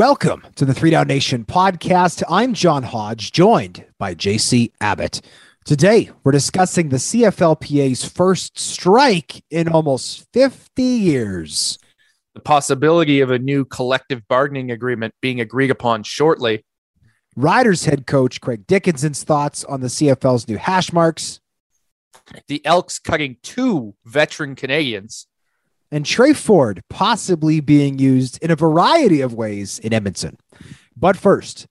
Welcome to the Three Down Nation podcast. I'm John Hodge, joined by JC Abbott. Today, we're discussing the CFLPA's first strike in almost 50 years. The possibility of a new collective bargaining agreement being agreed upon shortly. Riders head coach Craig Dickenson's thoughts on the CFL's new hash marks. The Elks cutting two veteran Canadians and Tre Ford possibly being used in a variety of ways in Edmonton. But first,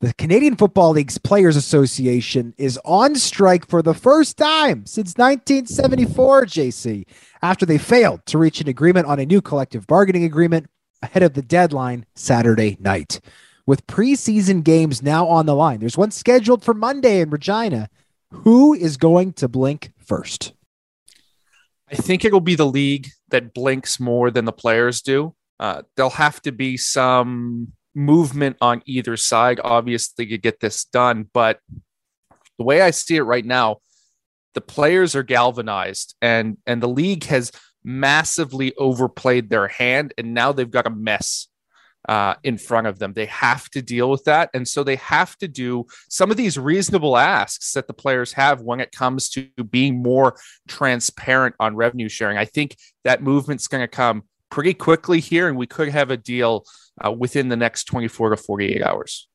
the Canadian Football League's Players Association is on strike for the first time since 1974, JC, after they failed to reach an agreement on a new collective bargaining agreement ahead of the deadline Saturday night. With preseason games now on the line, there's one scheduled for Monday in Regina. Who is going to blink first? I think it'll be the league that blinks more than the players do. Uh, there'll have to be some movement on either side, obviously, to get this done. But the way I see it right now, the players are galvanized, and and the league has massively overplayed their hand, and now they've got a mess uh, in front of them. They have to deal with that. And so they have to do some of these reasonable asks that the players have when it comes to being more transparent on revenue sharing. I think that movement's going to come pretty quickly here, and we could have a deal uh, within the next 24 to 48 hours.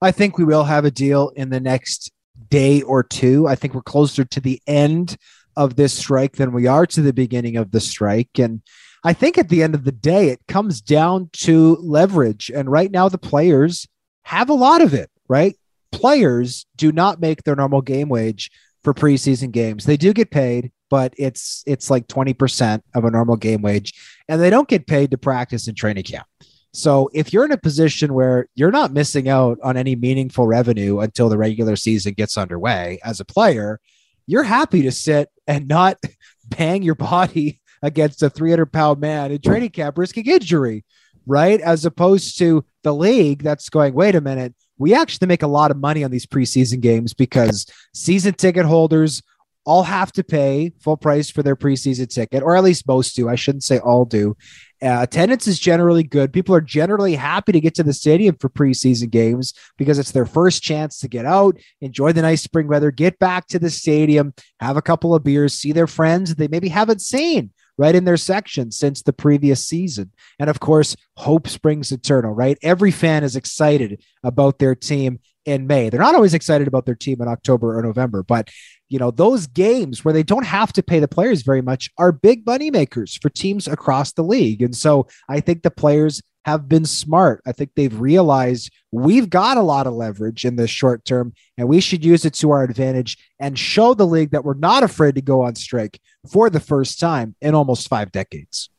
I think we will have a deal in the next day or two. I think we're closer to the end of this strike than we are to the beginning of the strike. And I think at the end of the day, it comes down to leverage. And right now, the players have a lot of it, right? Players do not make their normal game wage for preseason games. They do get paid, but it's it's like 20% of a normal game wage. And they don't get paid to practice in training camp. So if you're in a position where you're not missing out on any meaningful revenue until the regular season gets underway as a player, you're happy to sit and not bang your body against a 300 pound man in training camp risking injury, right? As opposed to the league that's going, wait a minute, we actually make a lot of money on these preseason games because season ticket holders all have to pay full price for their preseason ticket, or at least most do. I shouldn't say all do. Uh, attendance is generally good. People are generally happy to get to the stadium for preseason games because it's their first chance to get out, enjoy the nice spring weather, get back to the stadium, have a couple of beers, see their friends they maybe haven't seen right in their section since the previous season. And of course, hope springs eternal, right? Every fan is excited about their team in May. They're not always excited about their team in October or November, but you know, those games where they don't have to pay the players very much are big money makers for teams across the league. And so I think the players have been smart. I think they've realized we've got a lot of leverage in the short term and we should use it to our advantage and show the league that we're not afraid to go on strike for the first time in almost five decades.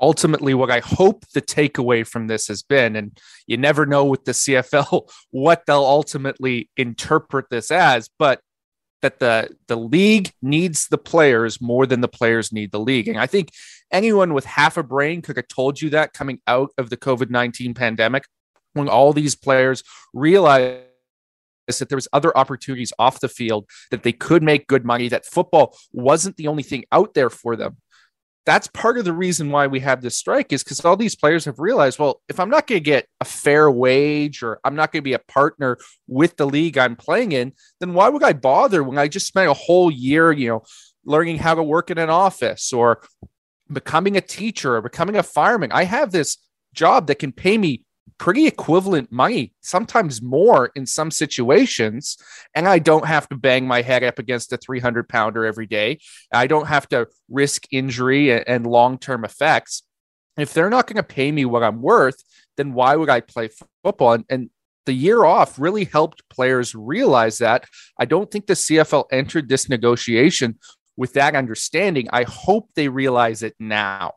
Ultimately, what I hope the takeaway from this has been, and you never know with the CFL what they'll ultimately interpret this as, but that the the league needs the players more than the players need the league. And I think anyone with half a brain could have told you that coming out of the COVID-19 pandemic when all these players realized that there was other opportunities off the field that they could make good money that football wasn't the only thing out there for them that's part of the reason why we have this strike is because all these players have realized well if i'm not going to get a fair wage or i'm not going to be a partner with the league i'm playing in then why would i bother when i just spent a whole year you know learning how to work in an office or becoming a teacher or becoming a fireman. I have this job that can pay me pretty equivalent money, sometimes more in some situations. And I don't have to bang my head up against a 300 pounder every day. I don't have to risk injury and long term effects. If they're not going to pay me what I'm worth, then why would I play football? And, and the year off really helped players realize that. I don't think the CFL entered this negotiation with that understanding. I hope they realize it now.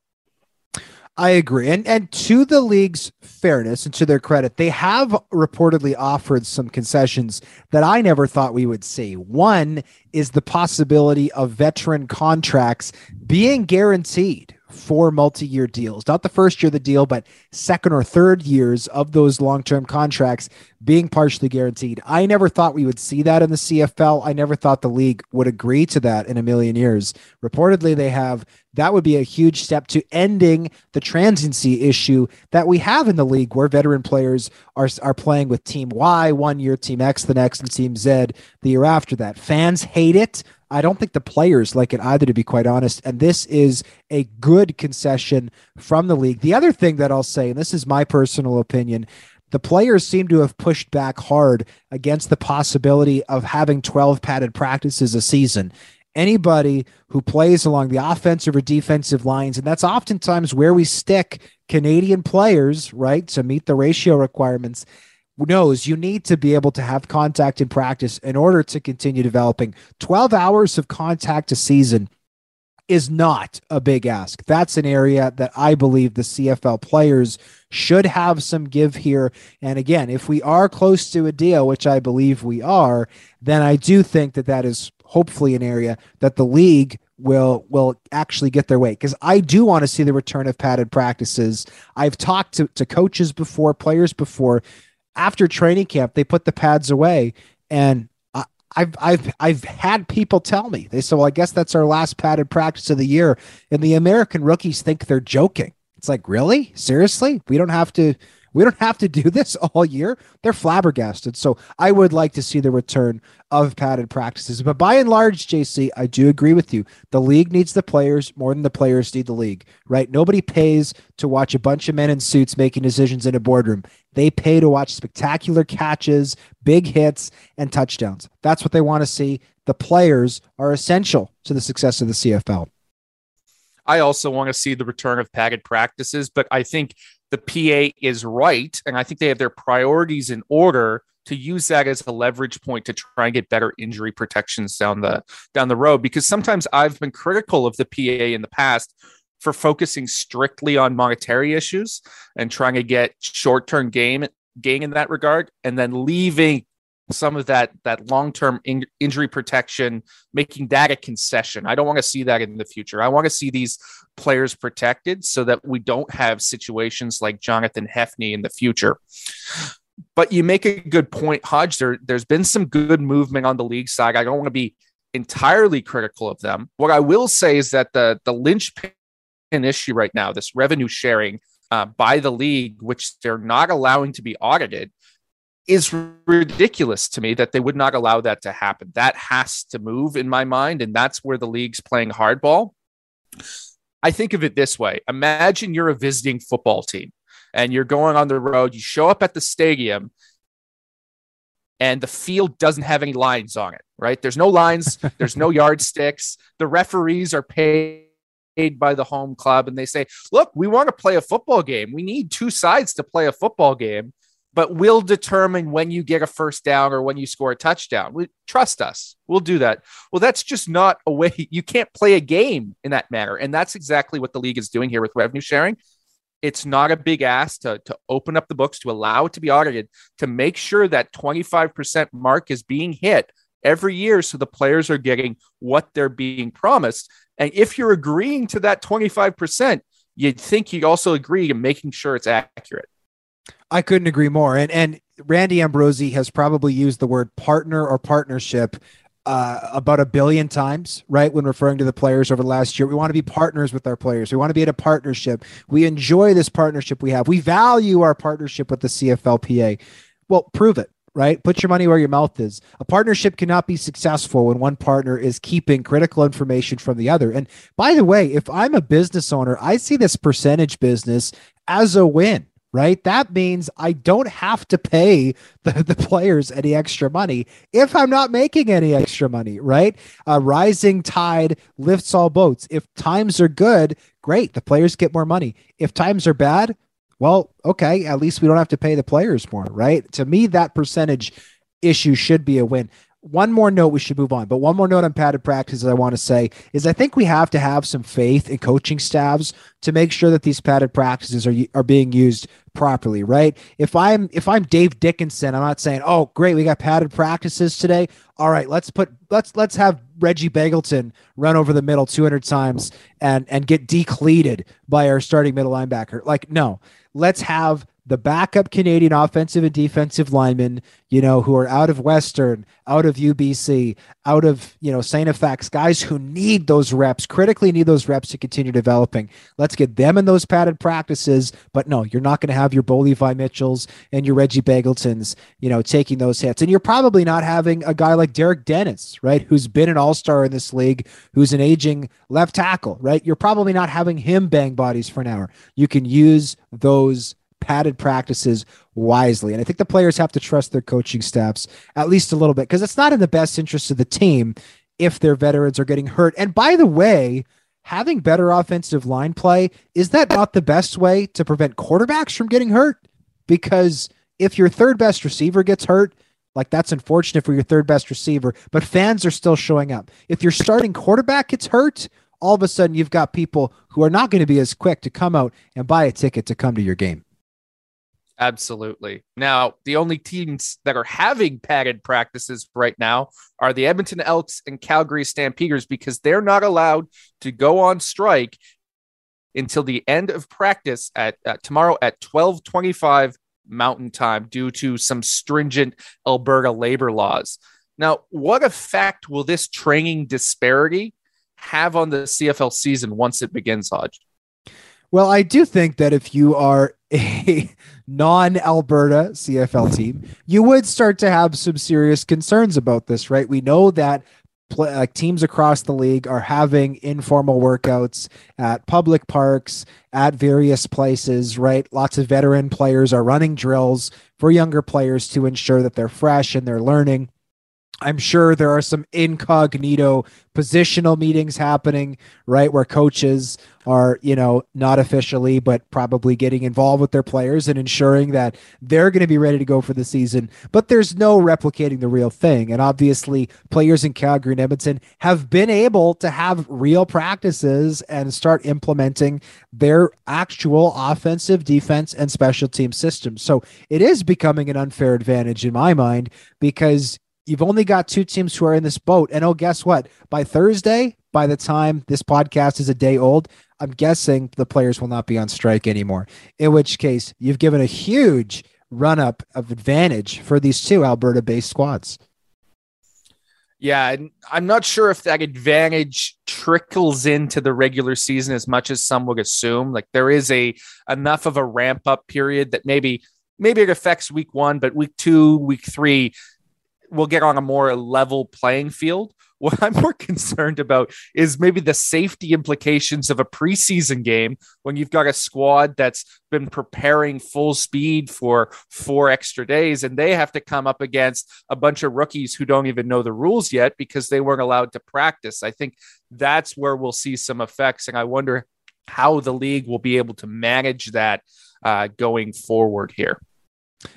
I agree. And and to the league's fairness and to their credit, they have reportedly offered some concessions that I never thought we would see. One is the possibility of veteran contracts being guaranteed for multi-year deals. Not the first year of the deal, but second or third years of those long-term contracts being partially guaranteed. I never thought we would see that in the CFL. I never thought the league would agree to that in a million years. Reportedly they have. That would be a huge step to ending the transiency issue that we have in the league where veteran players are are playing with team Y one year, team X the next and team Z the year after that. Fans hate it. I don't think the players like it either, to be quite honest. And this is a good concession from the league. The other thing that I'll say, and this is my personal opinion, the players seem to have pushed back hard against the possibility of having 12 padded practices a season. Anybody who plays along the offensive or defensive lines, and that's oftentimes where we stick Canadian players, right, to meet the ratio requirements knows you need to be able to have contact in practice in order to continue developing. 12 hours of contact a season is not a big ask. That's an area that I believe the CFL players should have some give here. And again, if we are close to a deal, which I believe we are, then I do think that that is hopefully an area that the league will will actually get their way because I do want to see the return of padded practices. I've talked to, to coaches before, players before after training camp, they put the pads away, and I, I've I've I've had people tell me they said, "Well, I guess that's our last padded practice of the year," and the American rookies think they're joking. It's like, really, seriously, we don't have to we don't have to do this all year. They're flabbergasted. So I would like to see the return of padded practices. But by and large, JC, I do agree with you. The league needs the players more than the players need the league, right? Nobody pays to watch a bunch of men in suits making decisions in a boardroom. They pay to watch spectacular catches, big hits, and touchdowns. That's what they want to see. The players are essential to the success of the CFL. I also want to see the return of padded practices, but I think the PA is right. And I think they have their priorities in order to use that as a leverage point to try and get better injury protections down the down the road. Because sometimes I've been critical of the PA in the past for focusing strictly on monetary issues and trying to get short-term gain gain in that regard, and then leaving some of that that long-term in- injury protection making that a concession. I don't want to see that in the future. I want to see these players protected so that we don't have situations like jonathan hefney in the future. But you make a good point hodge. There, there's been some good movement on the league side. I don't want to be entirely critical of them. What i will say is that the the linchpin issue right now this revenue sharing uh, by the league which they're not allowing to be audited is ridiculous to me that they would not allow that to happen. That has to move in my mind. And that's where the league's playing hardball. I think of it this way Imagine you're a visiting football team and you're going on the road, you show up at the stadium, and the field doesn't have any lines on it, right? There's no lines, there's no yardsticks. The referees are paid by the home club and they say, Look, we want to play a football game. We need two sides to play a football game but we'll determine when you get a first down or when you score a touchdown. We trust us. We'll do that. Well, that's just not a way you can't play a game in that manner. And that's exactly what the league is doing here with revenue sharing. It's not a big ask to, to open up the books, to allow it to be audited, to make sure that 25% mark is being hit every year so the players are getting what they're being promised. And if you're agreeing to that 25%, you'd think you'd also agree to making sure it's accurate. I couldn't agree more. And and Randy Ambrosie has probably used the word partner or partnership uh, about a billion times, right? When referring to the players over the last year, we want to be partners with our players. We want to be in a partnership. We enjoy this partnership we have. We value our partnership with the CFLPA. Well, prove it right? Put your money where your mouth is. A partnership cannot be successful when one partner is keeping critical information from the other. And by the way, if I'm a business owner, I see this percentage business as a win right? That means I don't have to pay the, the players any extra money if I'm not making any extra money, right? A rising tide lifts all boats. If times are good, great, the players get more money. If times are bad, well, okay, at least we don't have to pay the players more, right? To me, that percentage issue should be a win one more note we should move on but one more note on padded practices i want to say is i think we have to have some faith in coaching staffs to make sure that these padded practices are are being used properly right? If i'm if i'm dave dickenson i'm not saying oh great we got padded practices today. All right let's put let's let's have reggie begelton run over the middle 200 times and and get decleated by our starting middle linebacker. Like no let's have the backup Canadian offensive and defensive linemen, you know, who are out of Western, out of UBC, out of, you know, St. FX, guys who need those reps, critically need those reps to continue developing. Let's get them in those padded practices. But no, you're not going to have your Bo Levi Mitchells and your Reggie Begeltons, you know, taking those hits. And you're probably not having a guy like Derek Dennis, right, who's been an all star in this league, who's an aging left tackle, right? You're probably not having him bang bodies for an hour. You can use those padded practices wisely. And I think the players have to trust their coaching staffs at least a little bit because it's not in the best interest of the team if their veterans are getting hurt. And by the way, having better offensive line play, is that not the best way to prevent quarterbacks from getting hurt? Because if your third best receiver gets hurt, like that's unfortunate for your third best receiver, but fans are still showing up. If your starting quarterback gets hurt, all of a sudden you've got people who are not going to be as quick to come out and buy a ticket to come to your game. Absolutely. Now, the only teams that are having padded practices right now are the Edmonton Elks and Calgary Stampeders because they're not allowed to go on strike until the end of practice at uh, tomorrow at 12:25 Mountain Time due to some stringent Alberta labor laws. Now, what effect will this training disparity have on the CFL season once it begins, Hodge? Well, I do think that if you are a non Alberta CFL team, you would start to have some serious concerns about this, right? We know that like uh, teams across the league are having informal workouts at public parks, at various places, right? Lots of veteran players are running drills for younger players to ensure that they're fresh and they're learning. I'm sure there are some incognito positional meetings happening, right? Where coaches are, you know, not officially, but probably getting involved with their players and ensuring that they're going to be ready to go for the season. But there's no replicating the real thing. And obviously, players in Calgary and Edmonton have been able to have real practices and start implementing their actual offensive, defense, and special team systems. So it is becoming an unfair advantage in my mind because you've only got two teams who are in this boat. And oh, guess what? By Thursday, by the time this podcast is a day old, I'm guessing the players will not be on strike anymore. In which case, you've given a huge run up of advantage for these two Alberta based squads. Yeah, I'm not sure if that advantage trickles into the regular season as much as some would assume. Like there is a enough of a ramp up period that maybe maybe it affects week 1, but week 2, week 3 we'll get on a more level playing field. What I'm more concerned about is maybe the safety implications of a preseason game when you've got a squad that's been preparing full speed for four extra days and they have to come up against a bunch of rookies who don't even know the rules yet because they weren't allowed to practice. I think that's where we'll see some effects. And I wonder how the league will be able to manage that uh, going forward here.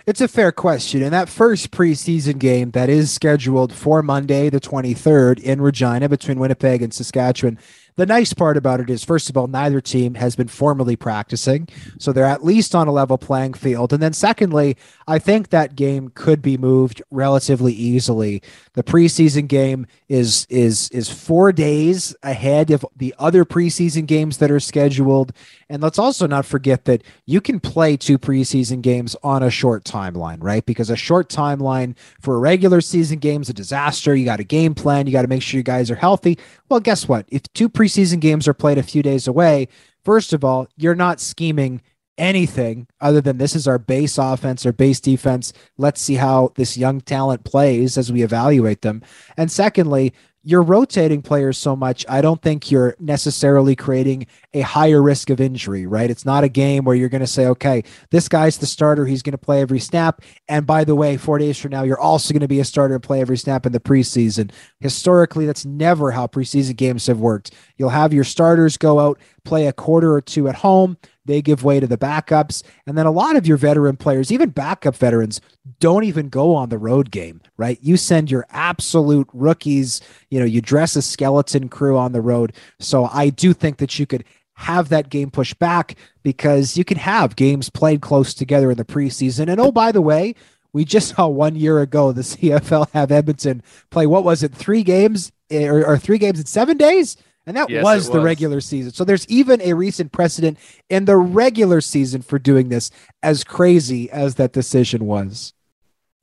It's a fair question. And that first preseason game that is scheduled for Monday, the 23rd in Regina between Winnipeg and Saskatchewan, the nice part about it is, first of all, neither team has been formally practicing. So they're at least on a level playing field. And then, secondly, I think that game could be moved relatively easily. The preseason game is is is four days ahead of the other preseason games that are scheduled. And let's also not forget that you can play two preseason games on a short timeline, right? Because a short timeline for a regular season game is a disaster. You got a game plan, you got to make sure you guys are healthy. Well, guess what? If two preseason games are played a few days away, first of all, you're not scheming anything other than this is our base offense or base defense. Let's see how this young talent plays as we evaluate them. And secondly, you're rotating players so much, I don't think you're necessarily creating a higher risk of injury, right? It's not a game where you're going to say, okay, this guy's the starter. He's going to play every snap. And by the way, four days from now, you're also going to be a starter and play every snap in the preseason. Historically, that's never how preseason games have worked. You'll have your starters go out, play a quarter or two at home, they give way to the backups. And then a lot of your veteran players, even backup veterans, don't even go on the road game, right? You send your absolute rookies, you know, you dress a skeleton crew on the road. So I do think that you could have that game pushed back because you can have games played close together in the preseason. And oh, by the way, we just saw one year ago the CFL have Edmonton play what was it, three games eh, or, or three games in seven days? And that yes, was, was the regular season. So there's even a recent precedent in the regular season for doing this, as crazy as that decision was.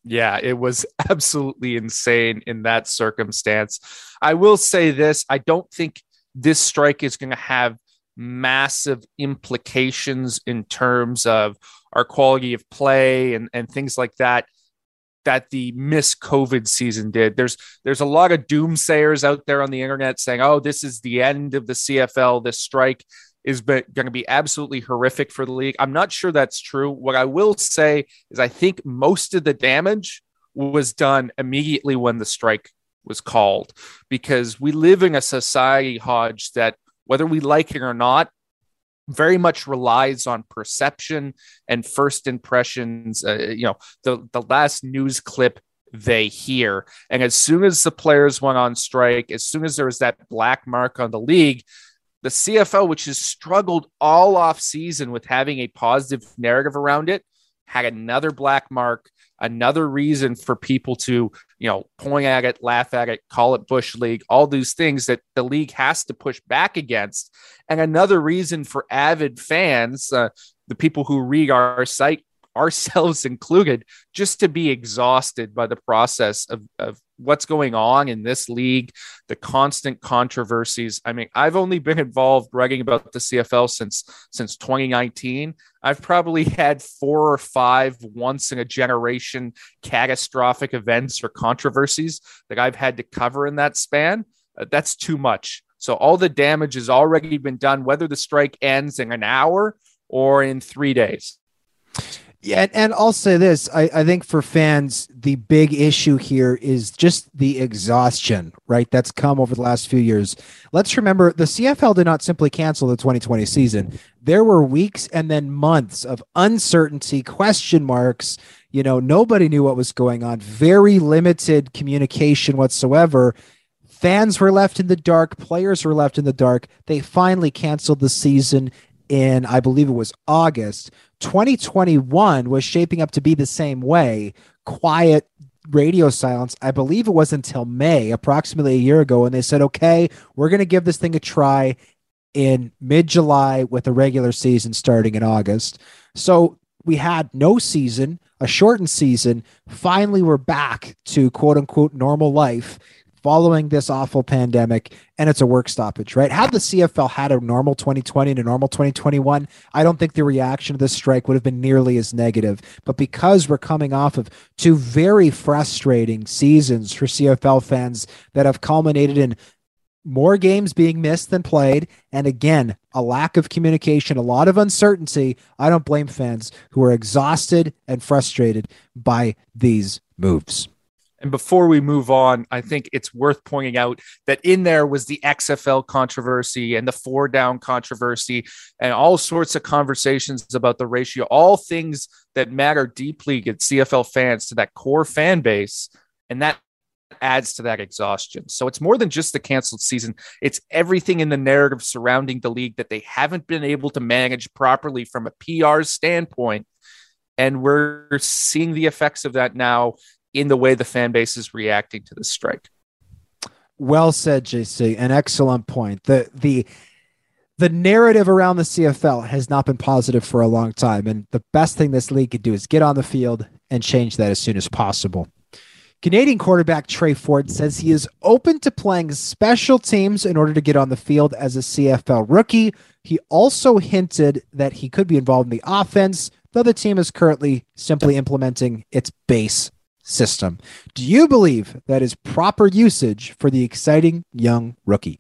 Yeah, it was absolutely insane in that circumstance. I will say this I don't think this strike is going to have massive implications in terms of our quality of play and, and things like that that the miss COVID season did. There's there's a lot of doomsayers out there on the internet saying, "Oh, this is the end of the CFL. This strike is going to be absolutely horrific for the league." I'm not sure that's true. What I will say is, I think most of the damage was done immediately when the strike was called, because we live in a society, Hodge, that whether we like it or not, very much relies on perception and first impressions. Uh, you know, the the last news clip they hear, and as soon as the players went on strike, as soon as there was that black mark on the league, the CFL, which has struggled all off season with having a positive narrative around it, had another black mark another reason for people to, you know, point at it, laugh at it, call it Bush League, all these things that the league has to push back against. And another reason for avid fans, uh, the people who read our site, ourselves included, just to be exhausted by the process of, of what's going on in this league, the constant controversies. I mean, I've only been involved writing about the CFL since since 2019. I've probably had four or five once in a generation catastrophic events or controversies that I've had to cover in that span. Uh, that's too much. So all the damage has already been done, whether the strike ends in an hour or in three days. Yeah, and, and I'll say this: I, I think for fans, the big issue here is just the exhaustion, right? That's come over the last few years. Let's remember the CFL did not simply cancel the 2020 season. There were weeks and then months of uncertainty, question marks. You know, nobody knew what was going on. Very limited communication whatsoever. Fans were left in the dark. Players were left in the dark. They finally canceled the season in, I believe it was August. 2021 was shaping up to be the same way. Quiet radio silence. I believe it was until May, approximately a year ago, and they said, okay, we're going to give this thing a try in mid July with the regular season starting in August. So we had no season, a shortened season. Finally, we're back to quote unquote normal life following this awful pandemic and it's a work stoppage, right? Had the CFL had a normal 2020 and a normal 2021, I don't think the reaction to this strike would have been nearly as negative. But because we're coming off of two very frustrating seasons for CFL fans that have culminated in more games being missed than played. And again, a lack of communication, a lot of uncertainty. I don't blame fans who are exhausted and frustrated by these moves. And before we move on, I think it's worth pointing out that in there was the XFL controversy and the four down controversy and all sorts of conversations about the ratio, all things that matter deeply to CFL fans, to that core fan base. And that adds to that exhaustion. So it's more than just the canceled season. It's everything in the narrative surrounding the league that they haven't been able to manage properly from a PR standpoint. And we're seeing the effects of that now in the way the fan base is reacting to the strike. Well said, JC. An excellent point. The the the narrative around the CFL has not been positive for a long time, and the best thing this league could do is get on the field and change that as soon as possible. Canadian quarterback Tre Ford says he is open to playing special teams in order to get on the field as a CFL rookie. He also hinted that he could be involved in the offense, though the team is currently simply implementing its base system. Do you believe that is proper usage for the exciting young rookie?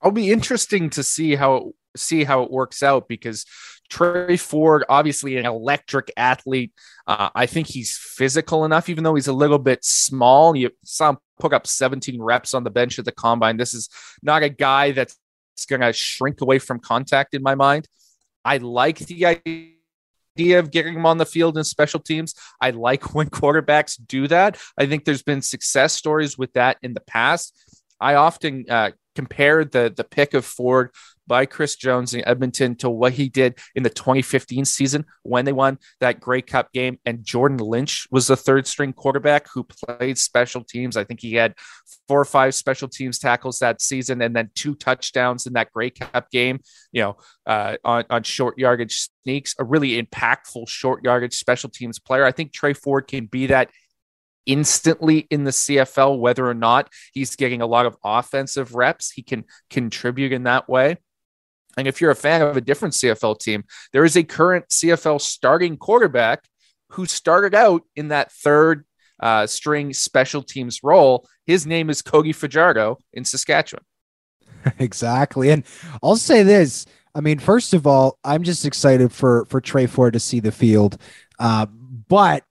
I'll be interesting to see how it, see how it works out because Tre Ford, obviously an electric athlete. Uh, I think he's physical enough, even though he's a little bit small. You saw him put up 17 reps on the bench at the combine. This is not a guy that's going to shrink away from contact in my mind. I like the idea of getting him on the field in special teams. I like when quarterbacks do that. I think there's been success stories with that in the past. I often uh, compare the the pick of Ford by Chris Jones in Edmonton to what he did in the 2015 season when they won that Grey Cup game. And Jordan Lynch was the third string quarterback who played special teams. I think he had four or five special teams tackles that season and then two touchdowns in that Grey Cup game, you know, uh, on, on short yardage sneaks, a really impactful short yardage special teams player. I think Tre Ford can be that instantly in the CFL, whether or not he's getting a lot of offensive reps. He can contribute in that way. And if you're a fan of a different CFL team, there is a current CFL starting quarterback who started out in that third uh, string special teams role. His name is Cody Fajardo in Saskatchewan. exactly. And I'll say this. I mean, first of all, I'm just excited for for Tre Ford to see the field. Uh, but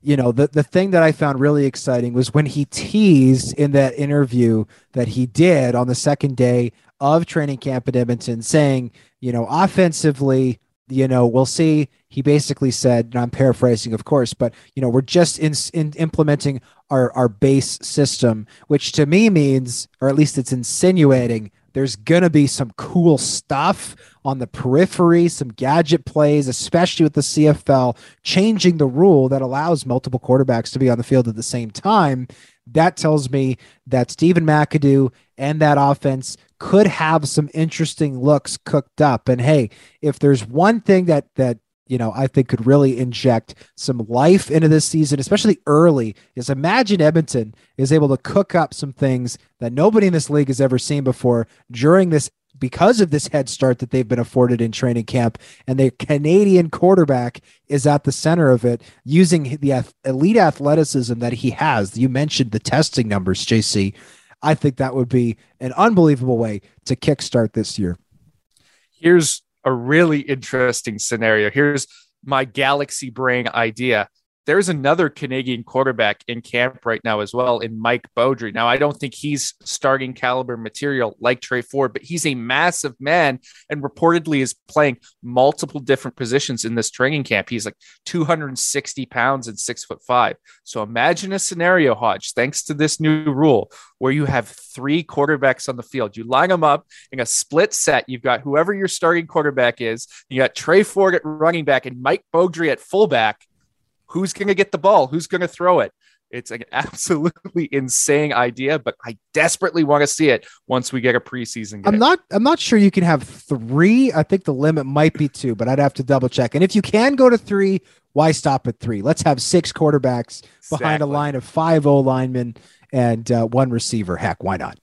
you know, the the thing that I found really exciting was when he teased in that interview that he did on the second day of training camp at Edmonton, saying, you know, offensively, you know, we'll see. He basically said, and I'm paraphrasing, of course, but you know, we're just in, in implementing our our base system, which to me means, or at least it's insinuating, there's gonna be some cool stuff on the periphery, some gadget plays, especially with the CFL changing the rule that allows multiple quarterbacks to be on the field at the same time. That tells me that Stephen McAdoo and that offense could have some interesting looks cooked up. And hey, if there's one thing that that you know I think could really inject some life into this season, especially early, is imagine Edmonton is able to cook up some things that nobody in this league has ever seen before during this because of this head start that they've been afforded in training camp and the Canadian quarterback is at the center of it using the elite athleticism that he has. You mentioned the testing numbers, JC. I think that would be an unbelievable way to kickstart this year. Here's a really interesting scenario. Here's my galaxy brain idea. There's another Canadian quarterback in camp right now as well, in Mike Beaudry. Now, I don't think he's starting caliber material like Tre Ford, but he's a massive man and reportedly is playing multiple different positions in this training camp. He's like 260 pounds and six foot five. So imagine a scenario, Hodge, thanks to this new rule, where you have three quarterbacks on the field. You line them up in a split set. You've got whoever your starting quarterback is. You got Tre Ford at running back and Mike Beaudry at fullback who's going to get the ball? Who's going to throw it? It's an absolutely insane idea, but I desperately want to see it once we get a preseason. Game. I'm not. I'm not sure you can have three. I think the limit might be two, but I'd have to double check. And if you can go to three, why stop at three? Let's have six quarterbacks exactly. behind a line of five O linemen and uh, one receiver. Heck, why not?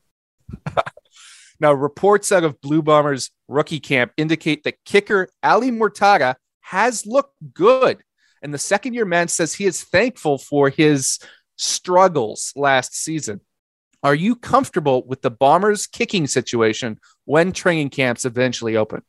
now, reports out of Blue Bombers rookie camp indicate that kicker Ali Mortada has looked good and the second year man says he is thankful for his struggles last season. Are you comfortable with the Bombers kicking situation when training camps eventually open?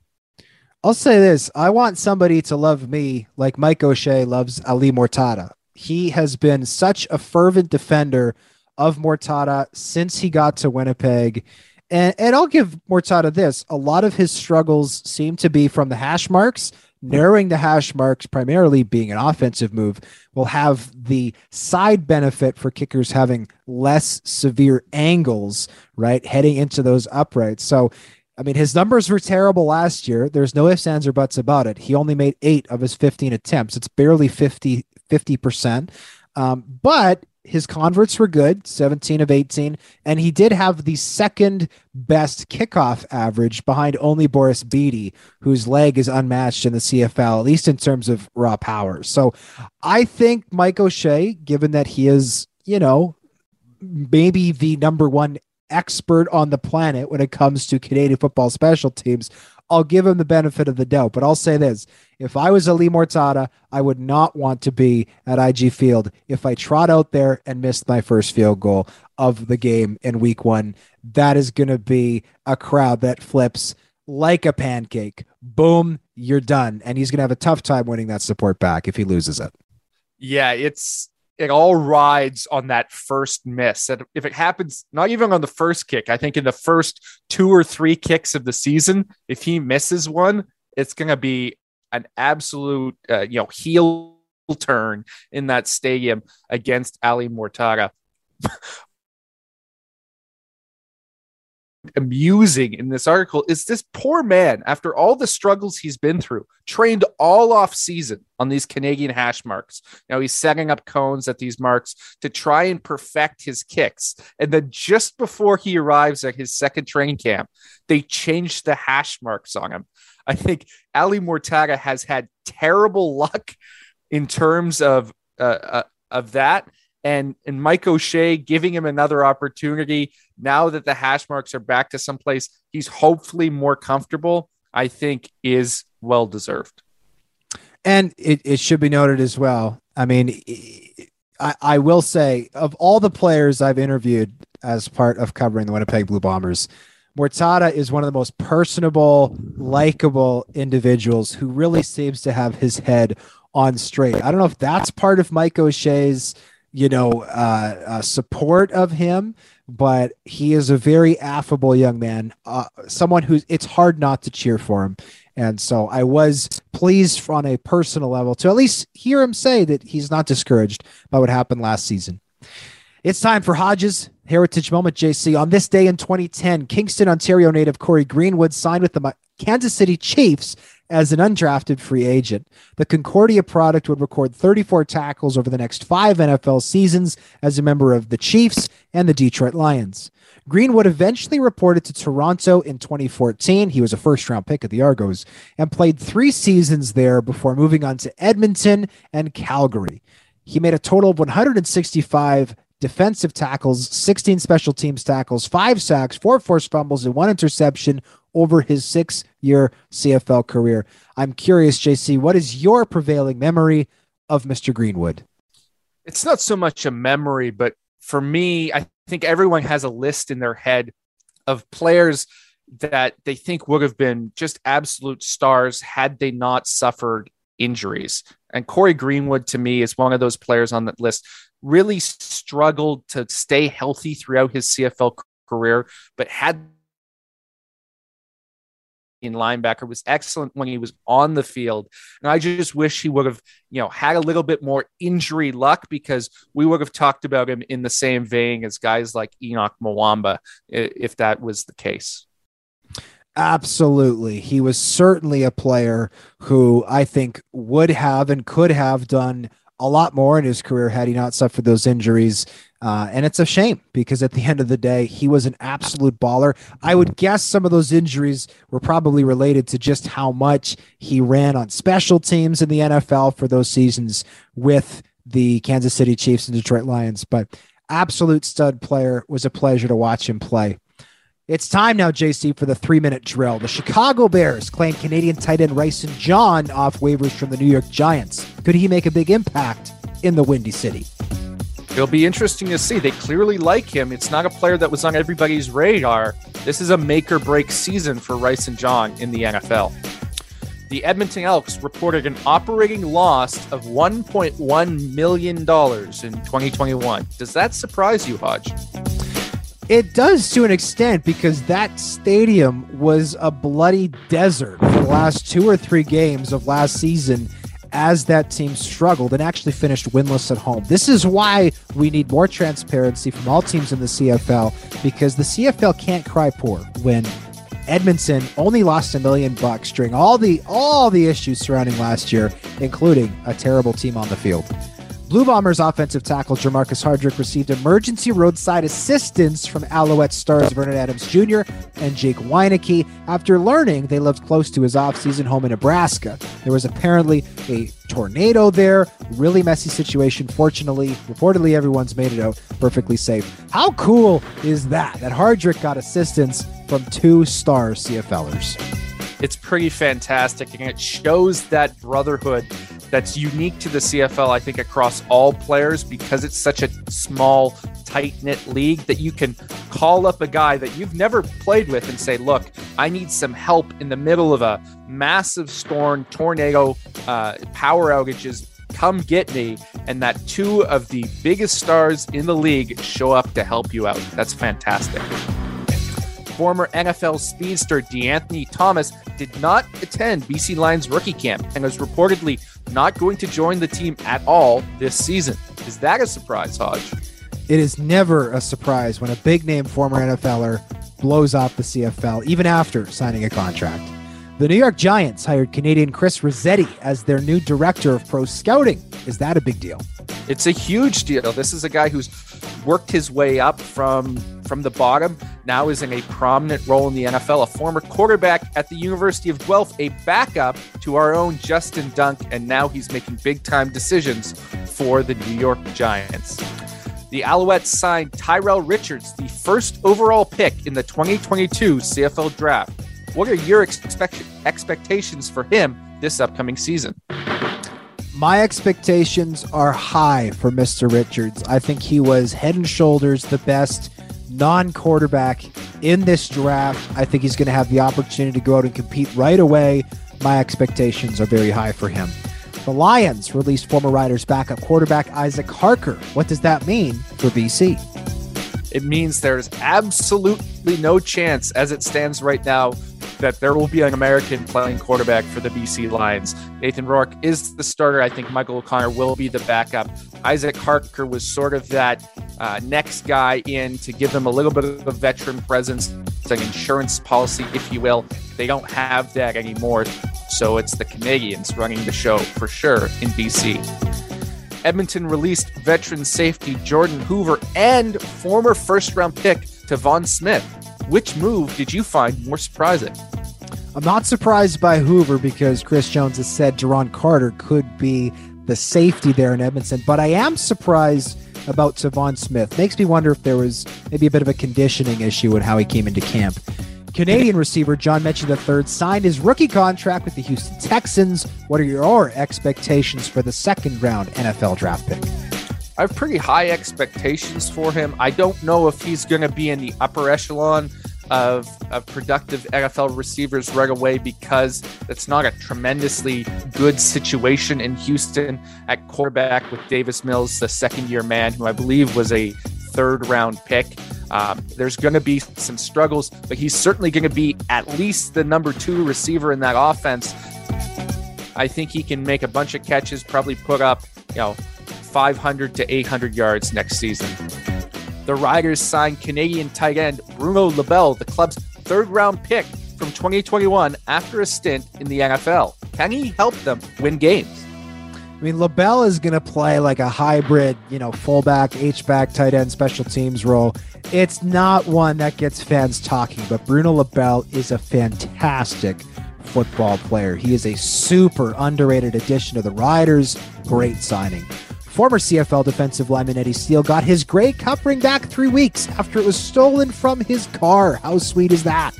I'll say this I want somebody to love me like Mike O'Shea loves Ali Mortada. He has been such a fervent defender of Mortada since he got to Winnipeg. And, and I'll give Mortada this a lot of his struggles seem to be from the hash marks narrowing the hash marks, primarily being an offensive move, will have the side benefit for kickers having less severe angles, right, heading into those uprights. So, I mean, his numbers were terrible last year. There's no ifs, ands, or buts about it. He only made eight of his 15 attempts. It's barely 50, 50%. Um, but his converts were good 17 of 18 and he did have the second best kickoff average behind only boris bede whose leg is unmatched in the cfl at least in terms of raw power so i think mike o'shea given that he is you know maybe the number one expert on the planet when it comes to Canadian football special teams. I'll give him the benefit of the doubt, but I'll say this. If I was Ali Mortada, I would not want to be at IG Field if I trot out there and missed my first field goal of the game in week one. That is going to be a crowd that flips like a pancake. Boom, you're done. And he's going to have a tough time winning that support back if he loses it. Yeah, it's it all rides on that first miss. And if it happens, not even on the first kick, I think in the first two or three kicks of the season, if he misses one, it's going to be an absolute, uh, you know, heel turn in that stadium against Ali Mortada. amusing in this article is this poor man, after all the struggles he's been through, trained all off season on these Canadian hash marks. Now he's setting up cones at these marks to try and perfect his kicks. And then just before he arrives at his second training camp, they change the hash marks on him. I think Ali Mortada has had terrible luck in terms of uh, uh, of that and and Mike O'Shea giving him another opportunity now that the hash marks are back to someplace he's hopefully more comfortable. I think is well deserved. And it, it should be noted as well. I mean, I, I will say of all the players I've interviewed as part of covering the Winnipeg Blue Bombers, Mortada is one of the most personable, likable individuals who really seems to have his head on straight. I don't know if that's part of Mike O'Shea's you know, uh, uh, support of him, but he is a very affable young man, uh, someone who's it's hard not to cheer for him. And so I was pleased on a personal level to at least hear him say that he's not discouraged by what happened last season. It's time for Hodges Heritage Moment, JC. On this day in 2010, Kingston, Ontario native Corey Greenwood signed with the Kansas City Chiefs as an undrafted free agent. The Concordia product would record 34 tackles over the next five NFL seasons as a member of the Chiefs and the Detroit Lions. Greenwood eventually reported to Toronto in 2014. He was a first round pick of the Argos and played three seasons there before moving on to Edmonton and Calgary. He made a total of 165 defensive tackles, 16 special teams tackles, five sacks, four forced fumbles, and one interception over his six year CFL career. I'm curious, JC, what is your prevailing memory of Mr. Greenwood? It's not so much a memory, but for me, I think everyone has a list in their head of players that they think would have been just absolute stars had they not suffered injuries. And Corey Greenwood, to me, is one of those players on that list. Really struggled to stay healthy throughout his CFL career, but had in linebacker was excellent when he was on the field. And I just wish he would have, you know, had a little bit more injury luck because we would have talked about him in the same vein as guys like Henoc Muamba if that was the case. Absolutely. He was certainly a player who I think would have and could have done a lot more in his career had he not suffered those injuries. Uh, and it's a shame because at the end of the day, he was an absolute baller. I would guess some of those injuries were probably related to just how much he ran on special teams in the NFL for those seasons with the Kansas City Chiefs and Detroit Lions. But absolute stud player was a pleasure to watch him play. It's time now, JC, for the three minute drill. The Chicago Bears claim Canadian tight end Rysen John off waivers from the New York Giants. Could he make a big impact in the Windy City? It'll be interesting to see. They clearly like him. It's not a player that was on everybody's radar. This is a make or break season for Rysen John in the NFL. The Edmonton Elks reported an operating loss of $1.1 million in 2021. Does that surprise you, Hodge? It does to an extent because that stadium was a bloody desert for the last two or three games of last season as that team struggled and actually finished winless at home. This is why we need more transparency from all teams in the CFL because the CFL can't cry poor when Edmonton only lost a million bucks during all the all the issues surrounding last year, including a terrible team on the field. Blue Bombers offensive tackle Jermarcus Hardrick received emergency roadside assistance from Alouette stars Vernon Adams Jr. and Jake Wieneke after learning they lived close to his offseason home in Nebraska. There was apparently a tornado there, really messy situation. Fortunately, reportedly, everyone's made it out perfectly safe. How cool is that? That Hardrick got assistance from two star CFLers. It's pretty fantastic, and it shows that brotherhood that's unique to the CFL, I think, across all players because it's such a small, tight knit league that you can call up a guy that you've never played with and say, Look, I need some help in the middle of a massive storm, tornado, uh, power outages. Come get me. And that two of the biggest stars in the league show up to help you out. That's fantastic. Former NFL speedster DeAnthony Thomas did not attend BC Lions rookie camp and was reportedly not going to join the team at all this season. Is that a surprise, Hodge? It is never a surprise when a big name former NFLer blows off the CFL, even after signing a contract. The New York Giants hired Canadian Chris Rossetti as their new director of pro scouting. Is that a big deal? It's a huge deal. This is a guy who's worked his way up from from the bottom, now is in a prominent role in the NFL, a former quarterback at the University of Guelph, a backup to our own Justin Dunk, and now he's making big time decisions for the New York Giants. The Alouettes signed Tyrell Richards, the first overall pick in the 2022 CFL draft. What are your expect- expectations for him this upcoming season? My expectations are high for Mr. Richards. I think he was head and shoulders the best non quarterback in this draft. I think he's going to have the opportunity to go out and compete right away. My expectations are very high for him. The Lions released former Riders backup quarterback Isaac Harker. What does that mean for BC? It means there's absolutely no chance, as it stands right now, that there will be an American playing quarterback for the BC Lions. Nathan Rourke is the starter. I think Michael O'Connor will be the backup. Isaac Harker was sort of that uh, next guy in to give them a little bit of a veteran presence, an insurance policy, if you will. They don't have that anymore. So it's the Canadians running the show for sure in BC. Edmonton released veteran safety Jordan Hoover and former first round pick Tevaun Smith. Which move did you find more surprising? I'm not surprised by Hoover because Chris Jones has said Duron Carter could be the safety there in Edmonton, but I am surprised about Tevaun Smith. Makes me wonder if there was maybe a bit of a conditioning issue and how he came into camp. Canadian receiver John Metchie III signed his rookie contract with the Houston Texans. What are your expectations for the second round NFL draft pick? I have pretty high expectations for him. I don't know if he's going to be in the upper echelon of, of productive NFL receivers right away because it's not a tremendously good situation in Houston at quarterback with Davis Mills, the second year man, who I believe was a third round pick. Um, there's going to be some struggles, but he's certainly going to be at least the number two receiver in that offense. I think he can make a bunch of catches, probably put up, you know, 500 to 800 yards next season. The Riders signed Canadian tight end Bruno Labelle, the club's third round pick from 2021 after a stint in the NFL. Can he help them win games? I mean, Labelle is going to play like a hybrid, you know, fullback, H-back, tight end, special teams role. It's not one that gets fans talking, but Bruno Labelle is a fantastic football player. He is a super underrated addition to the Riders. Great signing. Former CFL defensive lineman Eddie Steele got his Grey Cup ring back three weeks after it was stolen from his car. How sweet is that?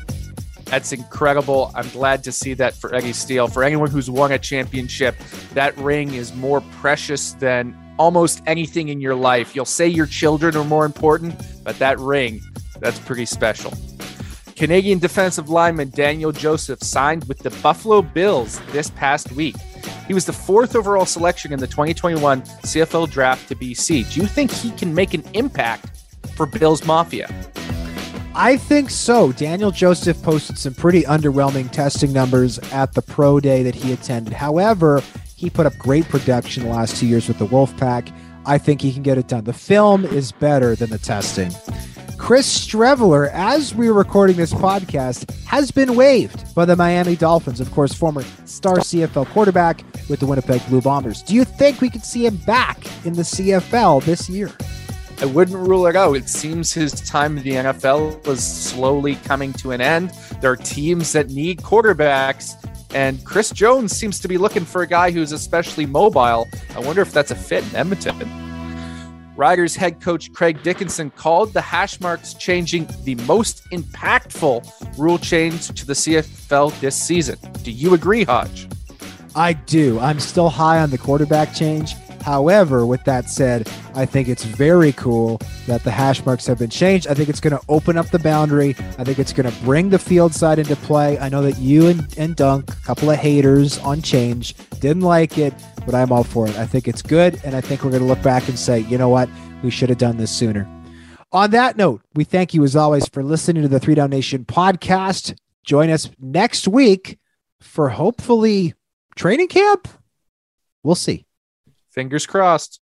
That's incredible. I'm glad to see that for Eddie Steele. For anyone who's won a championship, that ring is more precious than almost anything in your life. You'll say your children are more important, but that ring, that's pretty special. Canadian defensive lineman Daniel Joseph signed with the Buffalo Bills this past week. He was the fourth overall selection in the 2021 CFL draft to BC. Do you think he can make an impact for Bills Mafia? I think so. Daniel Joseph posted some pretty underwhelming testing numbers at the pro day that he attended. However, he put up great production the last two years with the Wolfpack. I think he can get it done. The film is better than the testing. Chris Streveler, as we are recording this podcast, has been waived by the Miami Dolphins. Of course, former star CFL quarterback with the Winnipeg Blue Bombers. Do you think we could see him back in the CFL this year? I wouldn't rule it out. It seems his time in the NFL is slowly coming to an end. There are teams that need quarterbacks, and Chris Jones seems to be looking for a guy who's especially mobile. I wonder if that's a fit in Edmonton. Riders head coach Craig Dickenson called the hash marks changing the most impactful rule change to the CFL this season. Do you agree, Hodge? I do. I'm still high on the quarterback change. However, with that said, I think it's very cool that the hash marks have been changed. I think it's going to open up the boundary. I think it's going to bring the field side into play. I know that you and, and Dunk, a couple of haters on change, didn't like it, but I'm all for it. I think it's good. And I think we're going to look back and say, you know what? We should have done this sooner. On that note, we thank you as always for listening to the Three Down Nation podcast. Join us next week for hopefully training camp. We'll see. Fingers crossed.